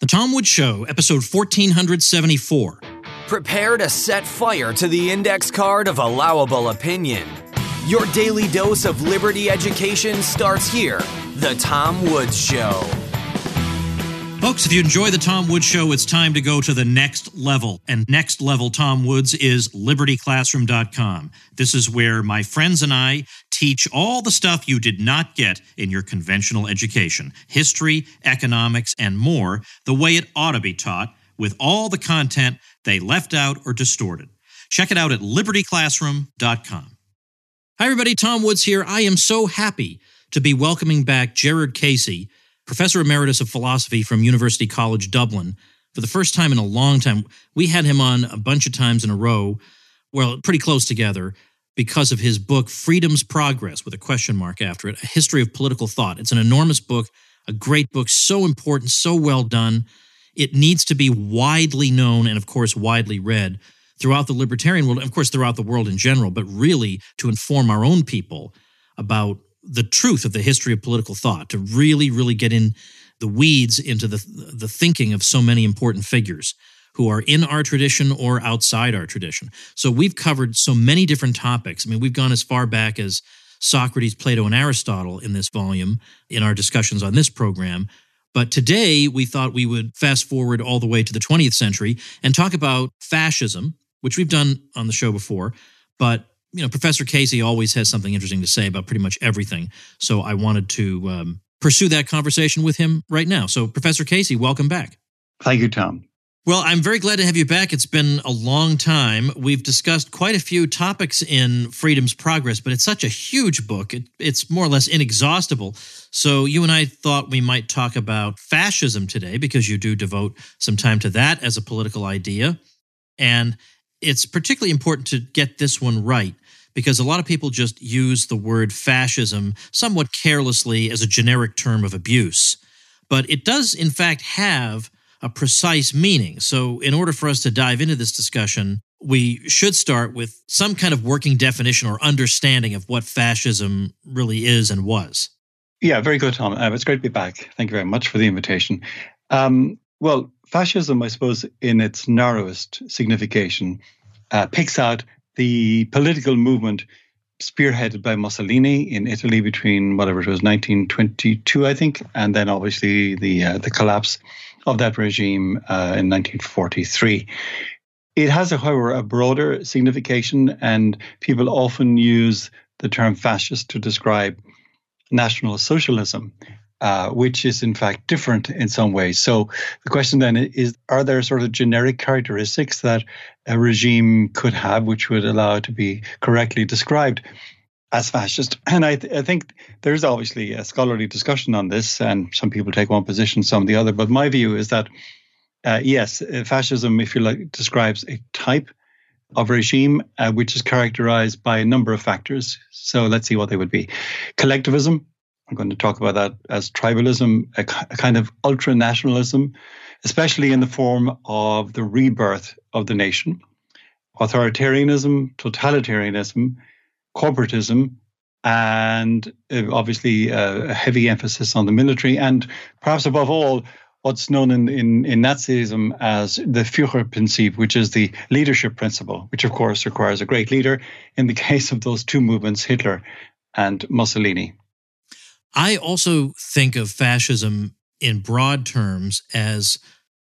The Tom Woods Show, episode 1474. Prepare to set fire to the index card of allowable opinion. Your daily dose of liberty education starts here. The Tom Woods Show. Folks, if you enjoy the Tom Woods Show, it's time to go to the next level. And next level Tom Woods is libertyclassroom.com. This is where my friends and I teach all the stuff you did not get in your conventional education history, economics, and more the way it ought to be taught with all the content they left out or distorted. Check it out at libertyclassroom.com. Hi, everybody. Tom Woods here. I am so happy to be welcoming back Gerard Casey professor emeritus of philosophy from University College Dublin, for the first time in a long time. We had him on a bunch of times in a row, well, pretty close together, because of his book, Freedom's Progress, with a question mark after it, A History of Political Thought. It's an enormous book, a great book, so important, so well done. It needs to be widely known and, of course, widely read throughout the libertarian world, of course, throughout the world in general, but really to inform our own people about the truth of the history of political thought, to really, really get in the weeds into the, the thinking of so many important figures who are in our tradition or outside our tradition. So we've covered so many different topics. I mean, we've gone as far back as Socrates, Plato, and Aristotle in this volume in our discussions on this program. But today we thought we would fast forward all the way to the 20th century and talk about fascism, which we've done on the show before, but you know, Professor Casey always has something interesting to say about pretty much everything. So I wanted to um, pursue that conversation with him right now. So, Professor Casey, welcome back. Thank you, Tom. Well, I'm very glad to have you back. It's been a long time. We've discussed quite a few topics in Freedom's Progress, but it's such a huge book. It, it's more or less inexhaustible. So, you and I thought we might talk about fascism today because you do devote some time to that as a political idea. And it's particularly important to get this one right because a lot of people just use the word fascism somewhat carelessly as a generic term of abuse. But it does, in fact, have a precise meaning. So, in order for us to dive into this discussion, we should start with some kind of working definition or understanding of what fascism really is and was. Yeah, very good, Tom. Uh, it's great to be back. Thank you very much for the invitation. Um, well, fascism, I suppose, in its narrowest signification, uh, picks out the political movement spearheaded by Mussolini in Italy between whatever it was 1922 I think and then obviously the uh, the collapse of that regime uh, in 1943 it has however a broader signification and people often use the term fascist to describe national socialism uh, which is in fact different in some ways. So the question then is are there sort of generic characteristics that a regime could have which would allow it to be correctly described? As fascist, and I, th- I think there's obviously a scholarly discussion on this, and some people take one position, some the other. But my view is that uh, yes, uh, fascism, if you like, describes a type of regime uh, which is characterized by a number of factors. So let's see what they would be. Collectivism, I'm going to talk about that as tribalism, a, a kind of ultra nationalism, especially in the form of the rebirth of the nation, authoritarianism, totalitarianism, corporatism, and uh, obviously uh, a heavy emphasis on the military, and perhaps above all, what's known in, in, in Nazism as the Führerprinzip, which is the leadership principle, which of course requires a great leader. In the case of those two movements, Hitler and Mussolini. I also think of fascism in broad terms as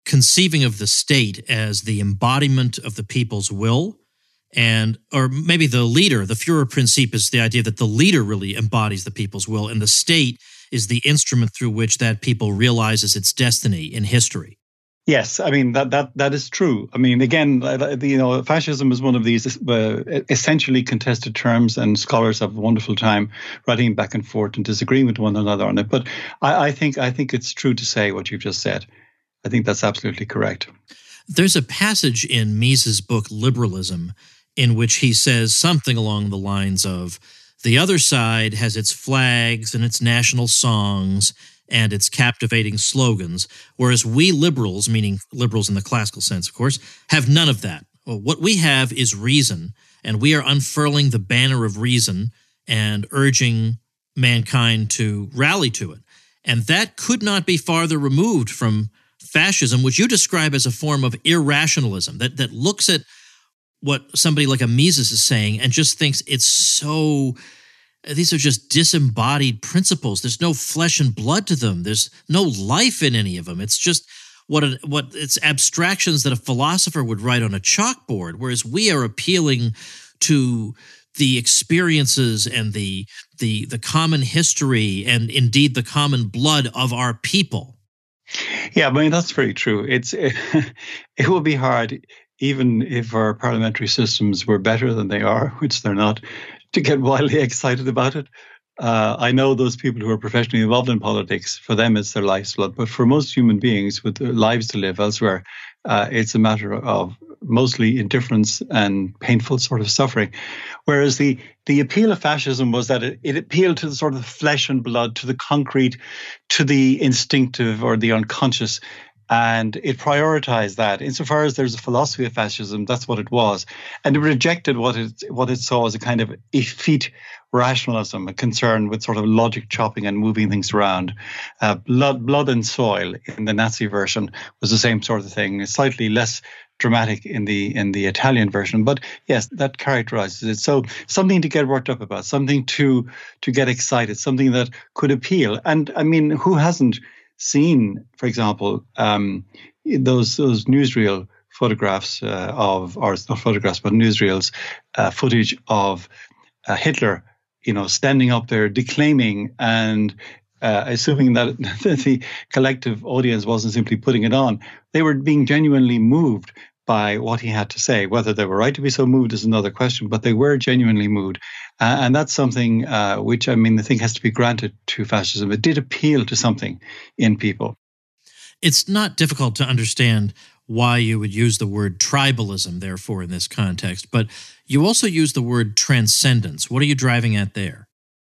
conceiving of the state as the embodiment of the people's will and or maybe the leader the Führerprinzip is the idea that the leader really embodies the people's will and the state is the instrument through which that people realizes its destiny in history Yes, I mean that that that is true. I mean, again, you know, fascism is one of these uh, essentially contested terms, and scholars have a wonderful time writing back and forth and disagreeing with one another on it. But I, I think I think it's true to say what you've just said. I think that's absolutely correct. There's a passage in Mises' book Liberalism in which he says something along the lines of, "The other side has its flags and its national songs." and its captivating slogans, whereas we liberals, meaning liberals in the classical sense, of course, have none of that. Well, what we have is reason, and we are unfurling the banner of reason and urging mankind to rally to it. And that could not be farther removed from fascism, which you describe as a form of irrationalism that that looks at what somebody like a Mises is saying and just thinks it's so these are just disembodied principles. There's no flesh and blood to them. There's no life in any of them. It's just what a, what it's abstractions that a philosopher would write on a chalkboard, whereas we are appealing to the experiences and the the the common history and indeed the common blood of our people. Yeah, I mean that's very true. It's it, it will be hard even if our parliamentary systems were better than they are, which they're not, to get wildly excited about it. Uh, I know those people who are professionally involved in politics, for them it's their life's blood. But for most human beings with lives to live elsewhere, uh, it's a matter of mostly indifference and painful sort of suffering. Whereas the, the appeal of fascism was that it, it appealed to the sort of flesh and blood, to the concrete, to the instinctive or the unconscious and it prioritized that. Insofar as there's a philosophy of fascism, that's what it was, and it rejected what it what it saw as a kind of effete rationalism, a concern with sort of logic chopping and moving things around. Uh, blood, blood and soil in the Nazi version was the same sort of thing, slightly less dramatic in the in the Italian version. But yes, that characterizes it. So something to get worked up about, something to to get excited, something that could appeal. And I mean, who hasn't? Seen, for example, um, those those newsreel photographs uh, of, or not photographs, but newsreels uh, footage of uh, Hitler, you know, standing up there declaiming and uh, assuming that the collective audience wasn't simply putting it on, they were being genuinely moved by what he had to say. Whether they were right to be so moved is another question, but they were genuinely moved. Uh, and that's something uh, which, I mean, I think has to be granted to fascism. It did appeal to something in people. It's not difficult to understand why you would use the word tribalism, therefore, in this context, but you also use the word transcendence. What are you driving at there?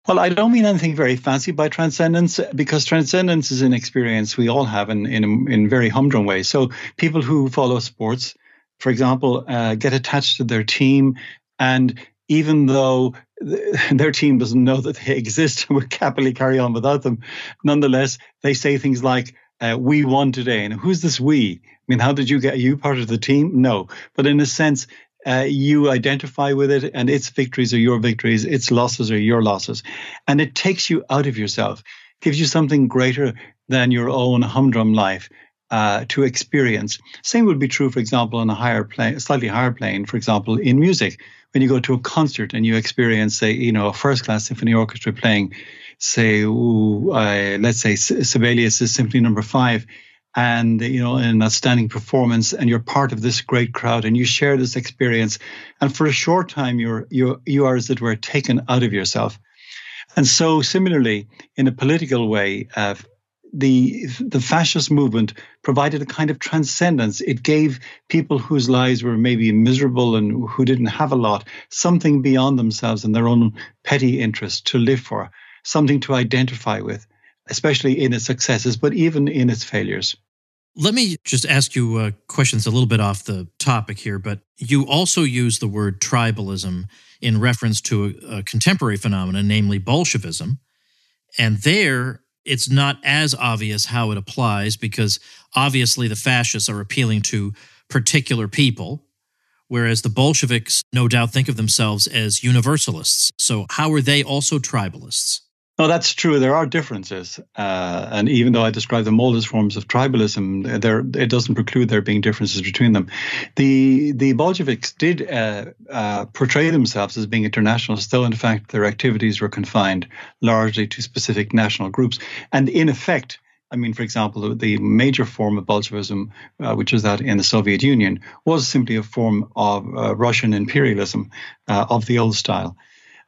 Well, I don't mean anything very fancy by transcendence because transcendence is an experience we all have in, in, in very humdrum ways. So, people who follow sports, for example, uh, get attached to their team. And even though their team doesn't know that they exist and would happily carry on without them, nonetheless, they say things like, uh, we won today. And who's this we? I mean, how did you get, you part of the team? No. But in a sense, uh, you identify with it and its victories are your victories, its losses are your losses. And it takes you out of yourself, gives you something greater than your own humdrum life uh, to experience. Same would be true, for example, on a higher plane, slightly higher plane, for example, in music. When you go to a concert and you experience, say, you know, a first-class symphony orchestra playing, say, ooh, uh, let's say Sibelius' Symphony Number Five, and you know, an outstanding performance, and you're part of this great crowd, and you share this experience, and for a short time, you're you you are, as it were, taken out of yourself. And so, similarly, in a political way, uh, the the fascist movement provided a kind of transcendence. It gave people whose lives were maybe miserable and who didn't have a lot something beyond themselves and their own petty interests to live for, something to identify with, especially in its successes, but even in its failures. Let me just ask you uh, questions a little bit off the topic here, but you also use the word tribalism in reference to a, a contemporary phenomenon, namely Bolshevism. And there, it's not as obvious how it applies because obviously the fascists are appealing to particular people, whereas the Bolsheviks no doubt think of themselves as universalists. So, how are they also tribalists? No, that's true. There are differences, uh, and even though I describe them all as forms of tribalism, there it doesn't preclude there being differences between them. The the Bolsheviks did uh, uh, portray themselves as being internationalists, though in fact their activities were confined largely to specific national groups, and in effect. I mean, for example, the major form of Bolshevism, uh, which was that in the Soviet Union, was simply a form of uh, Russian imperialism uh, of the old style.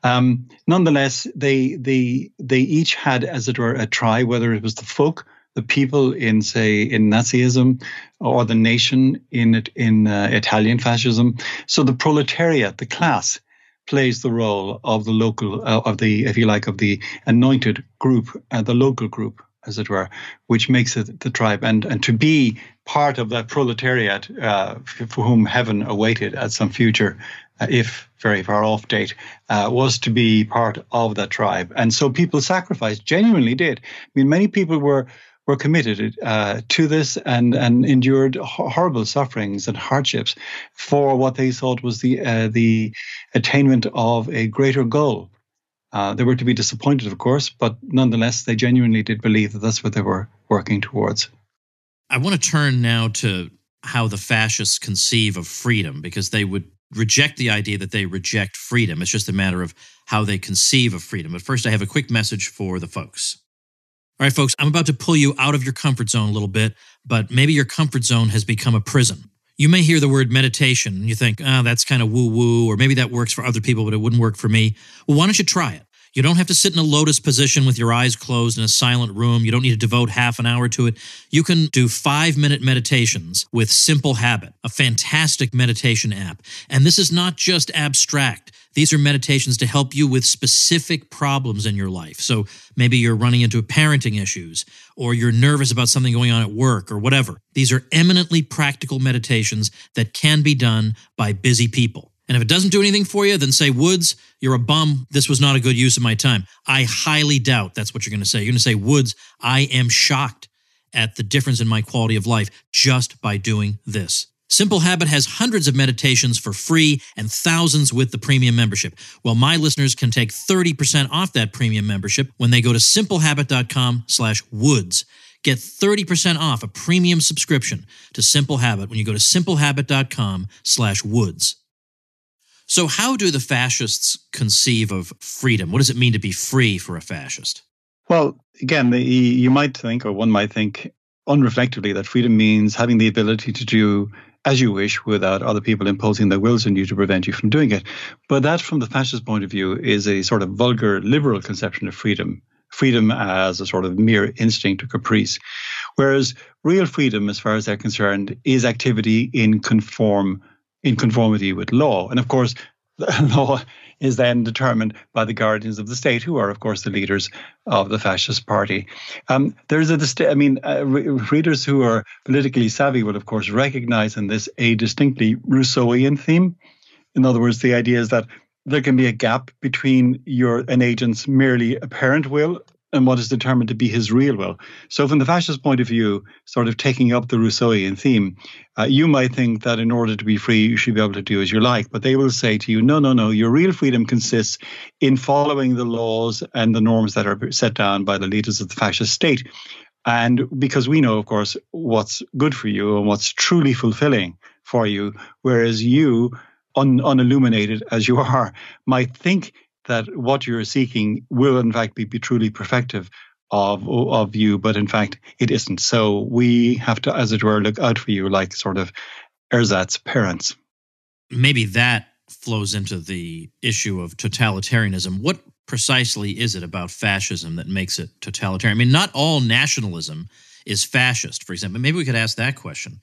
Um, nonetheless, they they they each had, as it were, a try, whether it was the folk, the people in say in Nazism, or the nation in in uh, Italian fascism. So the proletariat, the class, plays the role of the local uh, of the, if you like, of the anointed group, uh, the local group, as it were, which makes it the tribe. And and to be part of that proletariat uh, for whom heaven awaited at some future if very far off date, uh, was to be part of that tribe. And so people sacrificed, genuinely did. I mean, many people were were committed uh, to this and, and endured horrible sufferings and hardships for what they thought was the uh, the attainment of a greater goal. Uh, they were to be disappointed, of course, but nonetheless, they genuinely did believe that that's what they were working towards. I want to turn now to how the fascists conceive of freedom, because they would reject the idea that they reject freedom. It's just a matter of how they conceive of freedom. But first, I have a quick message for the folks. All right, folks, I'm about to pull you out of your comfort zone a little bit, but maybe your comfort zone has become a prison. You may hear the word meditation and you think, oh, that's kind of woo woo, or maybe that works for other people, but it wouldn't work for me. Well, why don't you try it? You don't have to sit in a lotus position with your eyes closed in a silent room. You don't need to devote half an hour to it. You can do five minute meditations with Simple Habit, a fantastic meditation app. And this is not just abstract. These are meditations to help you with specific problems in your life. So maybe you're running into parenting issues, or you're nervous about something going on at work, or whatever. These are eminently practical meditations that can be done by busy people. And if it doesn't do anything for you, then say, Woods, you're a bum. This was not a good use of my time. I highly doubt that's what you're going to say. You're going to say, Woods, I am shocked at the difference in my quality of life just by doing this. Simple Habit has hundreds of meditations for free and thousands with the premium membership. Well, my listeners can take 30% off that premium membership when they go to simplehabit.com slash woods. Get 30% off a premium subscription to Simple Habit when you go to simplehabit.com slash woods. So how do the fascists conceive of freedom? What does it mean to be free for a fascist? Well, again, the, you might think, or one might think unreflectively, that freedom means having the ability to do as you wish without other people imposing their wills on you to prevent you from doing it. But that, from the fascist point of view, is a sort of vulgar liberal conception of freedom. Freedom as a sort of mere instinct or caprice. Whereas real freedom, as far as they're concerned, is activity in conform in conformity with law. And of course, law is then determined by the guardians of the state, who are, of course, the leaders of the fascist party. Um, there's a, I mean, uh, re- readers who are politically savvy will, of course, recognize in this a distinctly Rousseauian theme. In other words, the idea is that there can be a gap between your an agent's merely apparent will and what is determined to be his real will. So, from the fascist point of view, sort of taking up the Rousseauian theme, uh, you might think that in order to be free, you should be able to do as you like. But they will say to you, no, no, no, your real freedom consists in following the laws and the norms that are set down by the leaders of the fascist state. And because we know, of course, what's good for you and what's truly fulfilling for you, whereas you, un- unilluminated as you are, might think that what you're seeking will in fact be, be truly perfective of of you, but in fact it isn't. So we have to, as it were, look out for you like sort of ersatz parents. Maybe that flows into the issue of totalitarianism. What precisely is it about fascism that makes it totalitarian? I mean, not all nationalism is fascist, for example. Maybe we could ask that question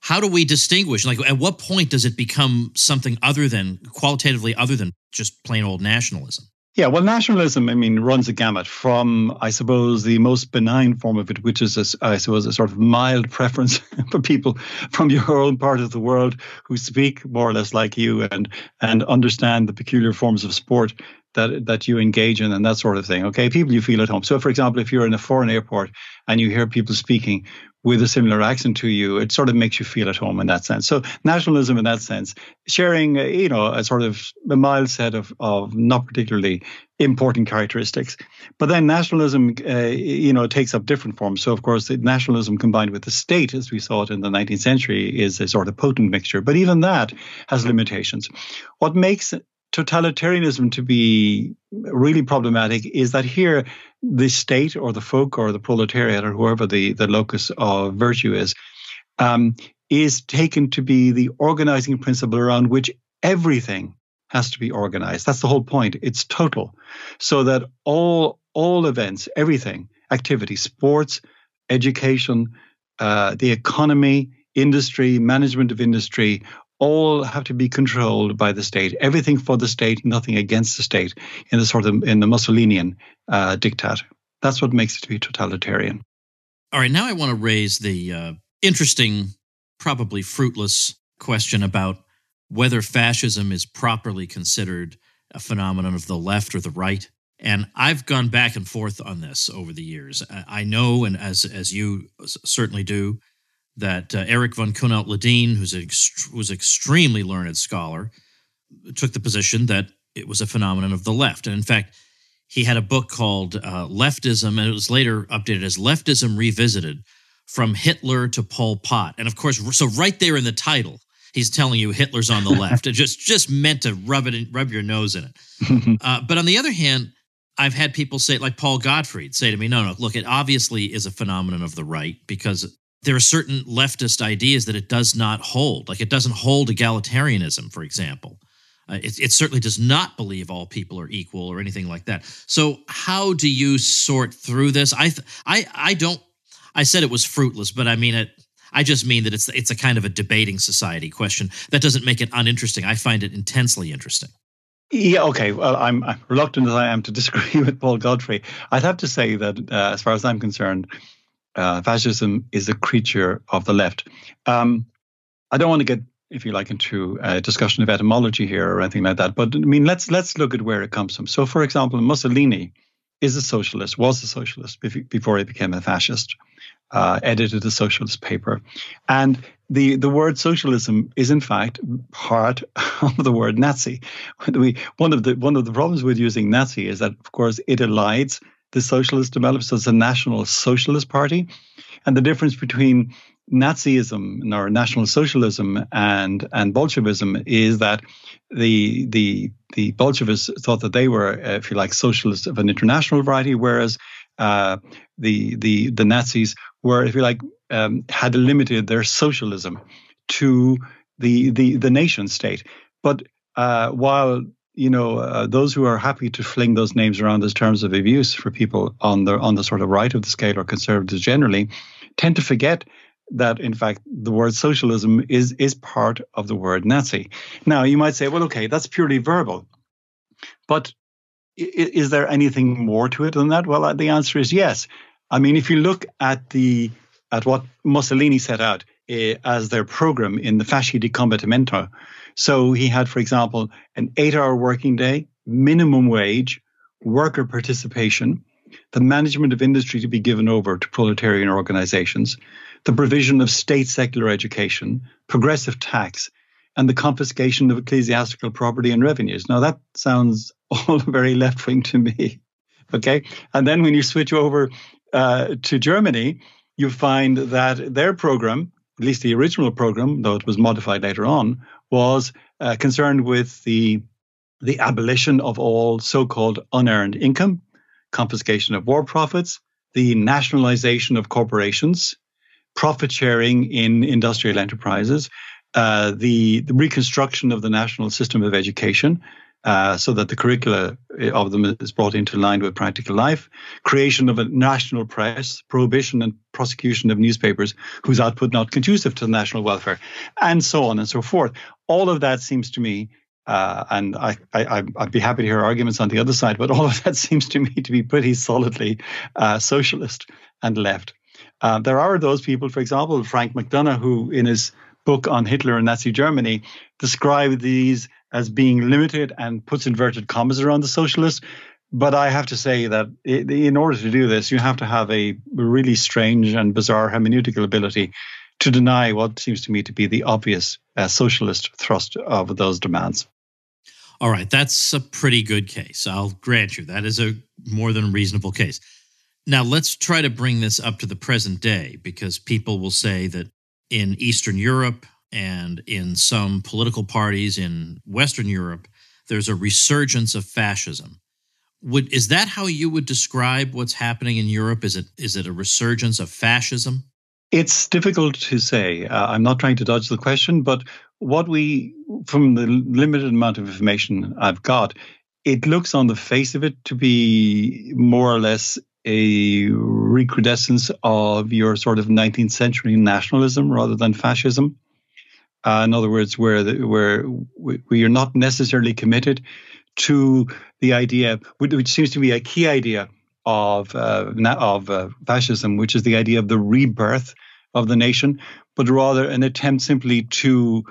how do we distinguish like at what point does it become something other than qualitatively other than just plain old nationalism yeah well nationalism i mean runs a gamut from i suppose the most benign form of it which is a, I suppose a sort of mild preference for people from your own part of the world who speak more or less like you and and understand the peculiar forms of sport that that you engage in and that sort of thing. Okay, people you feel at home. So, for example, if you're in a foreign airport and you hear people speaking with a similar accent to you, it sort of makes you feel at home in that sense. So nationalism in that sense, sharing, uh, you know, a sort of a mild set of, of not particularly important characteristics. But then nationalism, uh, you know, takes up different forms. So of course, nationalism combined with the state, as we saw it in the 19th century, is a sort of potent mixture. But even that has limitations. What makes totalitarianism to be really problematic is that here the state or the folk or the proletariat or whoever the, the locus of virtue is um, is taken to be the organizing principle around which everything has to be organized. That's the whole point. It's total. So that all all events everything activity sports education uh, the economy industry management of industry all have to be controlled by the state. Everything for the state, nothing against the state. In the sort of in the Mussolinian uh, diktat. That's what makes it to be totalitarian. All right, now I want to raise the uh, interesting, probably fruitless question about whether fascism is properly considered a phenomenon of the left or the right. And I've gone back and forth on this over the years. I know, and as as you certainly do, that uh, Erik von Kuehnelt-Leddihn, who's an ext- who's extremely learned scholar, took the position that it was a phenomenon of the left. And in fact, he had a book called uh, Leftism, and it was later updated as Leftism Revisited From Hitler to Pol Pot. And of course, so right there in the title, he's telling you Hitler's on the left. it just just meant to rub it, in, rub your nose in it. uh, but on the other hand, I've had people say, like Paul Gottfried, say to me, no, no, look, it obviously is a phenomenon of the right because there are certain leftist ideas that it does not hold. Like it doesn't hold egalitarianism, for example. Uh, it, it, certainly does not believe all people are equal or anything like that. So, how do you sort through this? I, th- I, I don't. I said it was fruitless, but I mean it. I just mean that it's it's a kind of a debating society question. That doesn't make it uninteresting. I find it intensely interesting. Yeah, okay. Well, I'm, I'm reluctant as I am to disagree with Paul Gottfried. I'd have to say that, uh, as far as I'm concerned, uh, fascism is a creature of the left. Um, I don't want to get, if you like, into a discussion of etymology here or anything like that. But I mean, let's let's look at where it comes from. So, for example, Mussolini is a socialist, was a socialist before he became a fascist. Uh, edited a socialist paper, and the the word socialism is in fact part of the word Nazi. We, one of the one of the problems with using Nazi is that, of course, it elides the socialist developed. So it's a national socialist party. And the difference between Nazism or National Socialism and and Bolshevism is that the the the Bolsheviks thought that they were, if you like, socialists of an international variety, whereas uh, the the the Nazis were, if you like, um, had limited their socialism to the the the nation state. But uh, while you know, uh, those who are happy to fling those names around as terms of abuse for people on the on the sort of right of the scale or conservatives generally, tend to forget that in fact the word socialism is is part of the word Nazi. Now you might say, well, okay, that's purely verbal, but is there anything more to it than that? Well, the answer is yes. I mean, if you look at the at what Mussolini set out uh, as their program in the Fasci di Combattimento, so he had, for example, an eight hour working day, minimum wage, worker participation, the management of industry to be given over to proletarian organizations, the provision of state secular education, progressive tax, and the confiscation of ecclesiastical property and revenues. Now, that sounds all very left wing to me. Okay. And then when you switch over uh, to Germany, you find that their program, at least the original program, though it was modified later on, was uh, concerned with the the abolition of all so-called unearned income, confiscation of war profits, the nationalization of corporations, profit sharing in industrial enterprises, uh, the, the, reconstruction of the national system of education, uh, so that the curricula of them is brought into line with practical life, creation of a national press, prohibition and prosecution of newspapers whose output not conducive to the national welfare, and so on and so forth. All of that seems to me, uh, and I, I, would be happy to hear arguments on the other side, but all of that seems to me to be pretty solidly uh, socialist and left. Uh, there are those people, for example, Frank McDonough, who in his book on Hitler and Nazi Germany described these as being limited and puts inverted commas around the socialists. But I have to say that in order to do this, you have to have a really strange and bizarre hermeneutical ability to deny what seems to me to be the obvious uh, socialist thrust of those demands. All right, that's a pretty good case. I'll grant you that is a more than reasonable case. Now, let's try to bring this up to the present day because people will say that in Eastern Europe and in some political parties in Western Europe, there's a resurgence of fascism. Would is that how you would describe what's happening in Europe? Is it is it a resurgence of fascism? It's difficult to say. Uh, I'm not trying to dodge the question, but what we, from the limited amount of information I've got, it looks on the face of it to be more or less a recrudescence of your sort of 19th century nationalism rather than fascism. Uh, in other words, where where we are not necessarily committed to the idea, which seems to be a key idea of uh, of uh, fascism, which is the idea of the rebirth of the nation, but rather an attempt simply to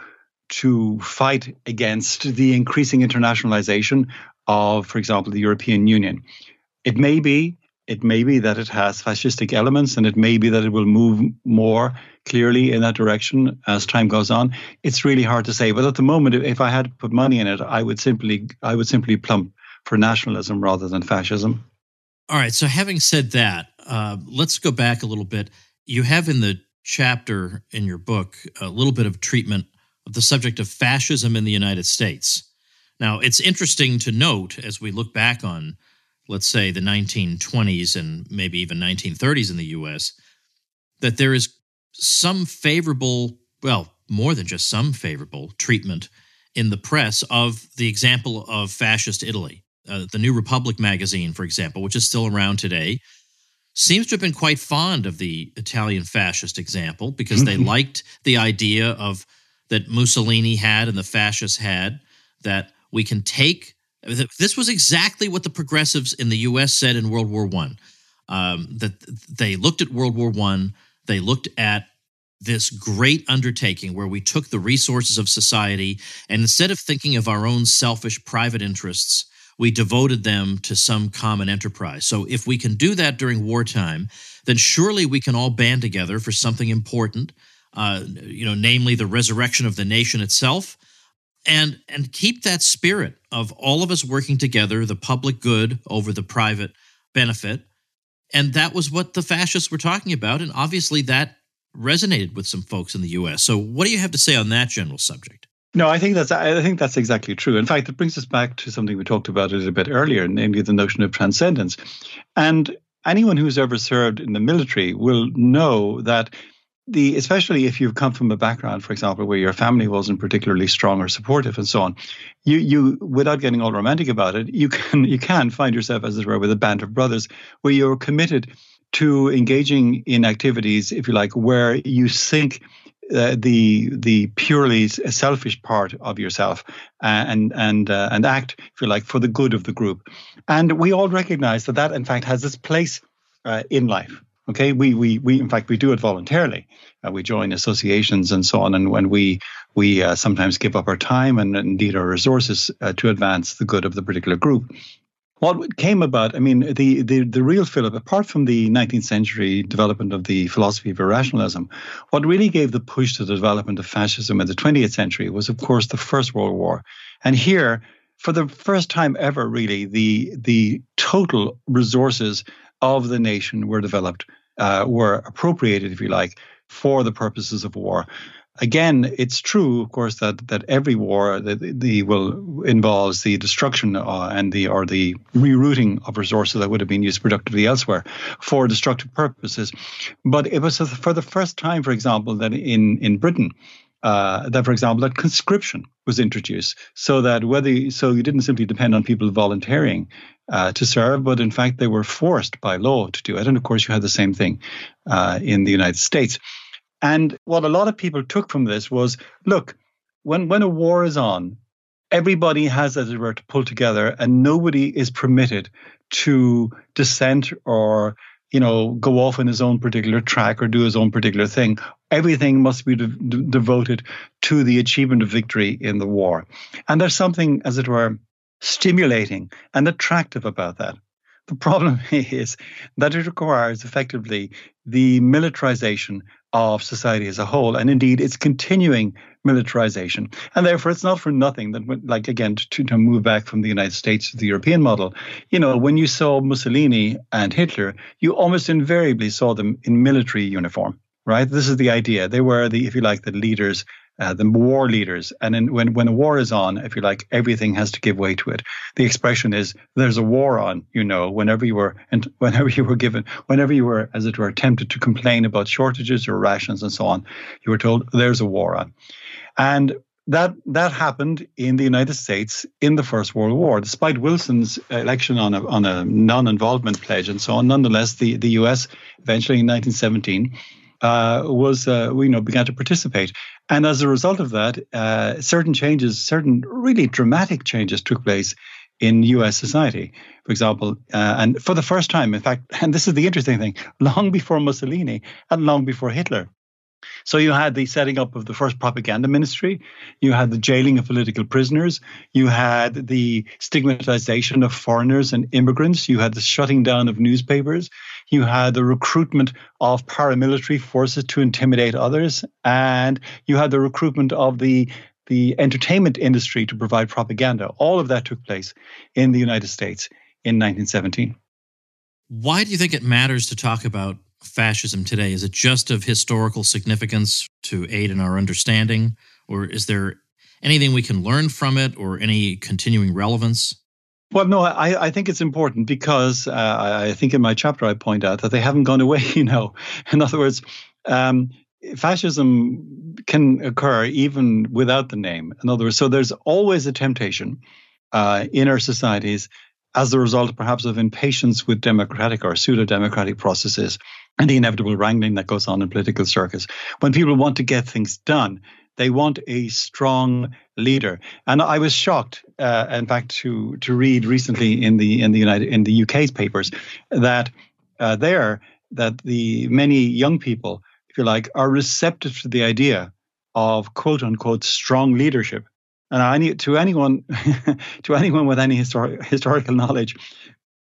to fight against the increasing internationalization of, for example, the European Union. It may be it may be that it has fascistic elements and it may be that it will move more clearly in that direction as time goes on. It's really hard to say. But at the moment, if I had to put money in it, I would simply I would simply plump for nationalism rather than fascism. All right. So having said that, uh, let's go back a little bit. You have in the chapter in your book a little bit of treatment of the subject of fascism in the United States. Now, it's interesting to note as we look back on let's say the 1920s and maybe even 1930s in the US, that there is some favorable, well, more than just some favorable treatment in the press of the example of fascist Italy. Uh, the New Republic magazine, for example, which is still around today, seems to have been quite fond of the Italian fascist example because they liked the idea of that Mussolini had and the fascists had that we can take this was exactly what the progressives in the U.S. said in World War One. Um, that they looked at World War One, they looked at this great undertaking where we took the resources of society and instead of thinking of our own selfish private interests, we devoted them to some common enterprise. So if we can do that during wartime, then surely we can all band together for something important, uh, you know, namely the resurrection of the nation itself and and keep that spirit of all of us working together the public good over the private benefit. And that was what the fascists were talking about and obviously that resonated with some folks in the US so what do you have to say on that general subject no, I think that's I think that's exactly true. In fact, it brings us back to something we talked about a little bit earlier, namely the notion of transcendence. And anyone who's ever served in the military will know that the especially if you've come from a background, for example, where your family wasn't particularly strong or supportive and so on, you you without getting all romantic about it, you can you can find yourself as it were with a band of brothers where you're committed to engaging in activities, if you like, where you sink uh, the the purely selfish part of yourself and and uh, and act, if you like, for the good of the group. And we all recognize that that, in fact, has its place uh, in life. Okay, we we we in fact we do it voluntarily. Uh, we join associations and so on, and when we we uh, sometimes give up our time and indeed our resources uh, to advance the good of the particular group. What came about, I mean, the, the, the real fillip, apart from the 19th century development of the philosophy of irrationalism, what really gave the push to the development of fascism in the 20th century was, of course, the First World War. And here, for the first time ever, really, the, the total resources of the nation were developed uh, were appropriated, if you like, for the purposes of war. Again, it's true, of course, that that every war the, the will involves the destruction uh, and the or the rerouting of resources that would have been used productively elsewhere for destructive purposes. But it was for the first time, for example, that in in Britain, uh, that, for example, that conscription was introduced, so that whether so you didn't simply depend on people volunteering uh, to serve, but in fact they were forced by law to do it. And of course, you had the same thing uh, in the United States. And what a lot of people took from this was, look, when when a war is on, everybody has, as it were, to pull together, and nobody is permitted to dissent or you know, go off in his own particular track or do his own particular thing. Everything must be de- de- devoted to the achievement of victory in the war. And there's something, as it were, stimulating and attractive about that. The problem is that it requires effectively the militarization of society as a whole, and indeed its continuing militarization. And therefore, it's not for nothing that, like, again, to, to move back from the United States to the European model, you know, when you saw Mussolini and Hitler, you almost invariably saw them in military uniform, right? This is the idea. They were the, if you like, the leaders uh, the war leaders. And in, when when a war is on, if you like, everything has to give way to it. The expression is "there's a war on." You know, whenever you were and whenever you were given, whenever you were, as it were, tempted to complain about shortages or rations and so on, you were told there's a war on. And that that happened in the United States in the First World War, despite Wilson's election on a on a non-involvement pledge and so on. Nonetheless, the the U.S. eventually in 1917 uh, was uh, you know began to participate, and as a result of that, uh, certain changes, certain really dramatic changes took place in U.S. society. For example, uh, and for the first time, in fact, and this is the interesting thing, long before Mussolini and long before Hitler, So you had the setting up of the first propaganda ministry, you had the jailing of political prisoners, you had the stigmatization of foreigners and immigrants, you had the shutting down of newspapers, you had the recruitment of paramilitary forces to intimidate others, and you had the recruitment of the the entertainment industry to provide propaganda. All of that took place in the United States in 1917. Why do you think it matters to talk about fascism today? Is it just of historical significance to aid in our understanding, or is there anything we can learn from it, or any continuing relevance? Well, no, I, I think it's important because uh, I think in my chapter I point out that they haven't gone away. You know, in other words, um, fascism can occur even without the name. In other words, so there's always a temptation uh, in our societies as a result, perhaps, of impatience with democratic or pseudo democratic processes and the inevitable wrangling that goes on in political circles. When people want to get things done, they want a strong leader. And I was shocked, uh, in fact, to to read recently in the in the United in the UK's papers that uh, there that the many young people, if you like, are receptive to the idea of quote unquote strong leadership. And I, to anyone to anyone with any histori- historical knowledge,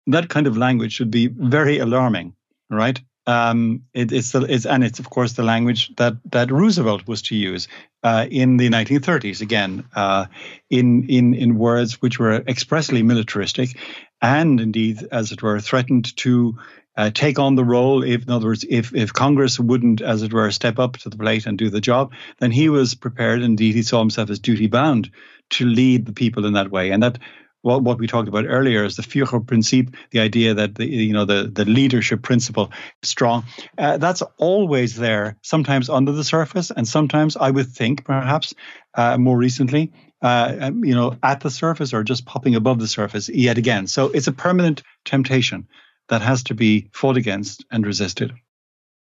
that kind of language should be very alarming, right? Um, it, it's, the, it's and it's of course the language that that Roosevelt was to use uh, in the 1930s. Again, uh, in in in words which were expressly militaristic, and indeed, as it were, threatened to uh, take on the role. If, in other words, if if Congress wouldn't, as it were, step up to the plate and do the job, then he was prepared. Indeed, he saw himself as duty bound to lead the people in that way, and that what, what we talked about earlier is the Führerprinzip, the idea that the you know the the leadership principle strong. Uh, that's always there, sometimes under the surface, and sometimes I would think perhaps uh, more recently, uh, um, you know, at the surface or just popping above the surface yet again. So it's a permanent temptation that has to be fought against and resisted.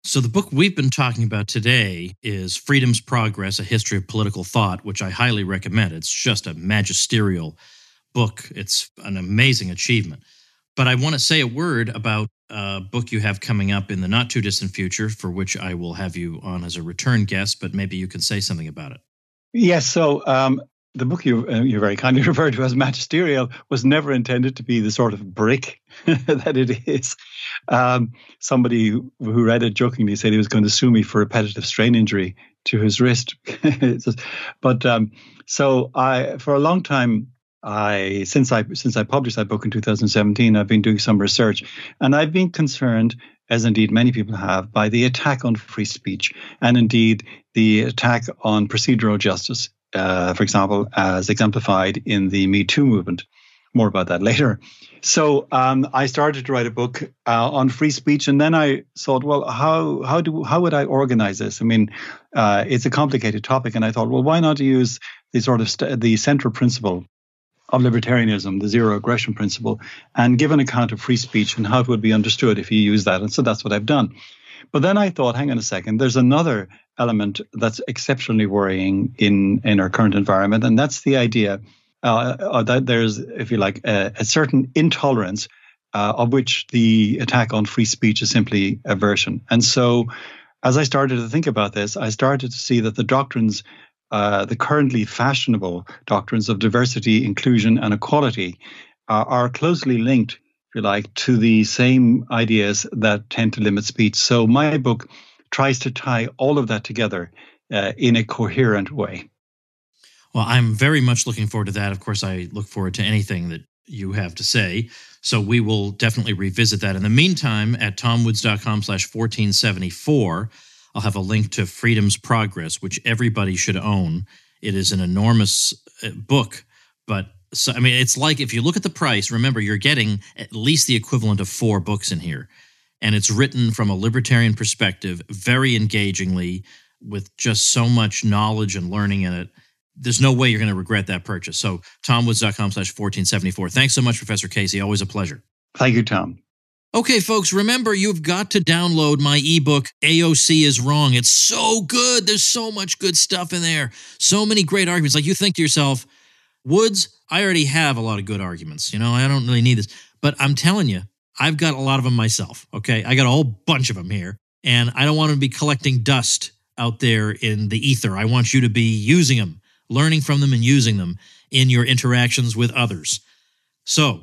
So, the book we've been talking about today is Freedom's Progress A History of Political Thought, which I highly recommend. It's just a magisterial book. It's an amazing achievement. But I want to say a word about a book you have coming up in the not too distant future, for which I will have you on as a return guest, but maybe you can say something about it. Yes. So, um, the book you, uh, you very kindly referred to as magisterial was never intended to be the sort of brick that it is. Um, somebody who, read it jokingly said he was going to sue me for repetitive strain injury to his wrist. but um, so I, for a long time, I since I since I published that book in 2017, I've been doing some research, and I've been concerned, as indeed many people have, by the attack on free speech and indeed the attack on procedural justice. Uh, for example, as exemplified in the Me Too movement. More about that later. So um, I started to write a book uh, on free speech, and then I thought, well, how how do how would I organize this? I mean, uh, it's a complicated topic, and I thought, well, why not use the sort of st- the central principle of libertarianism, the zero aggression principle, and give an account of free speech and how it would be understood if you use that. And so that's what I've done. But then I thought, hang on a second, there's another element that's exceptionally worrying in, in our current environment, and that's the idea uh, uh that there's, if you like, a, a certain intolerance uh, of which the attack on free speech is simply a version. And so as I started to think about this, I started to see that the doctrines uh, the currently fashionable doctrines of diversity, inclusion, and equality uh, are closely linked, if you like, to the same ideas that tend to limit speech. So my book tries to tie all of that together uh, in a coherent way. Well, I'm very much looking forward to that. Of course, I look forward to anything that you have to say. So we will definitely revisit that. In the meantime, at tomwoods.com slash 1474, I'll have a link to Freedom's Progress, which everybody should own. It is an enormous uh, book, but so I mean, it's like if you look at the price, remember you're getting at least the equivalent of four books in here, and it's written from a libertarian perspective, very engagingly, with just so much knowledge and learning in it. There's no way you're going to regret that purchase. So, tomwoods.com slash 1474. Thanks so much, Professor Casey. Always a pleasure. Thank you, Tom. Okay, folks, remember you've got to download my ebook, AOC is Wrong. It's so good. There's so much good stuff in there. So many great arguments. Like you think to yourself, Woods, I already have a lot of good arguments. You know, I don't really need this. But I'm telling you, I've got a lot of them myself. Okay. I got a whole bunch of them here. And I don't want to be collecting dust out there in the ether. I want you to be using them, learning from them, and using them in your interactions with others. So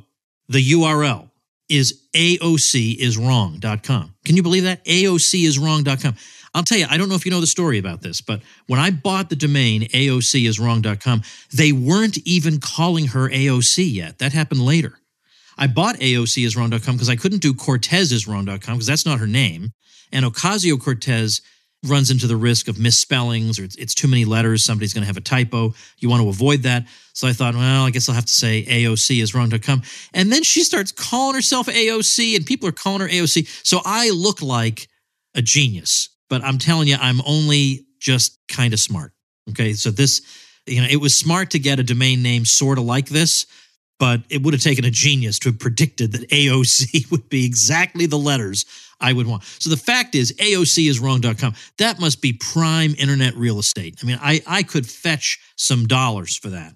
the URL is aociswrong.com. Can you believe that? aociswrong.com. I'll tell you, I don't know if you know the story about this, but when I bought the domain aociswrong.com, they weren't even calling her AOC yet. That happened later. I bought aociswrong.com because I couldn't do corteziswrong.com because that's not her name. And Ocasio Cortez runs into the risk of misspellings or it's, it's too many letters. Somebody's going to have a typo. You want to avoid that. So I thought, well, I guess I'll have to say AOC is wrong.com. And then she starts calling herself AOC and people are calling her AOC. So I look like a genius, but I'm telling you, I'm only just kind of smart. Okay. So this, you know, it was smart to get a domain name sort of like this, but it would have taken a genius to have predicted that AOC would be exactly the letters I would want. So the fact is, AOC is wrong.com. That must be prime internet real estate. I mean, I, I could fetch some dollars for that,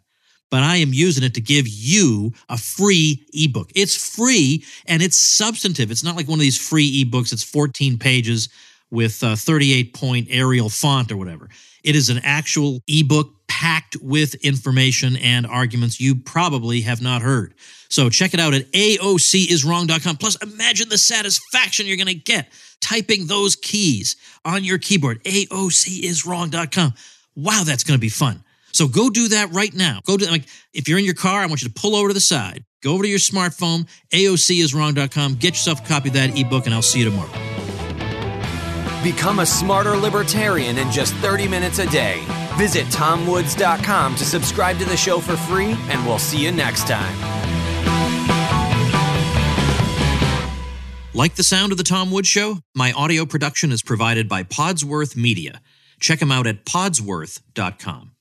but I am using it to give you a free ebook. It's free and it's substantive. It's not like one of these free ebooks. It's 14 pages with 38 point Arial font or whatever. It is an actual ebook packed with information and arguments you probably have not heard. So check it out at aociswrong.com. Plus, imagine the satisfaction you're going to get typing those keys on your keyboard. aociswrong.com. Wow, that's going to be fun. So go do that right now. Go to like if you're in your car, I want you to pull over to the side. Go over to your smartphone, aociswrong.com, get yourself a copy of that ebook, and I'll see you tomorrow. Become a smarter libertarian in just 30 minutes a day. Visit tomwoods.com to subscribe to the show for free, and we'll see you next time. Like the sound of The Tom Woods Show? My audio production is provided by Podsworth Media. Check them out at podsworth.com.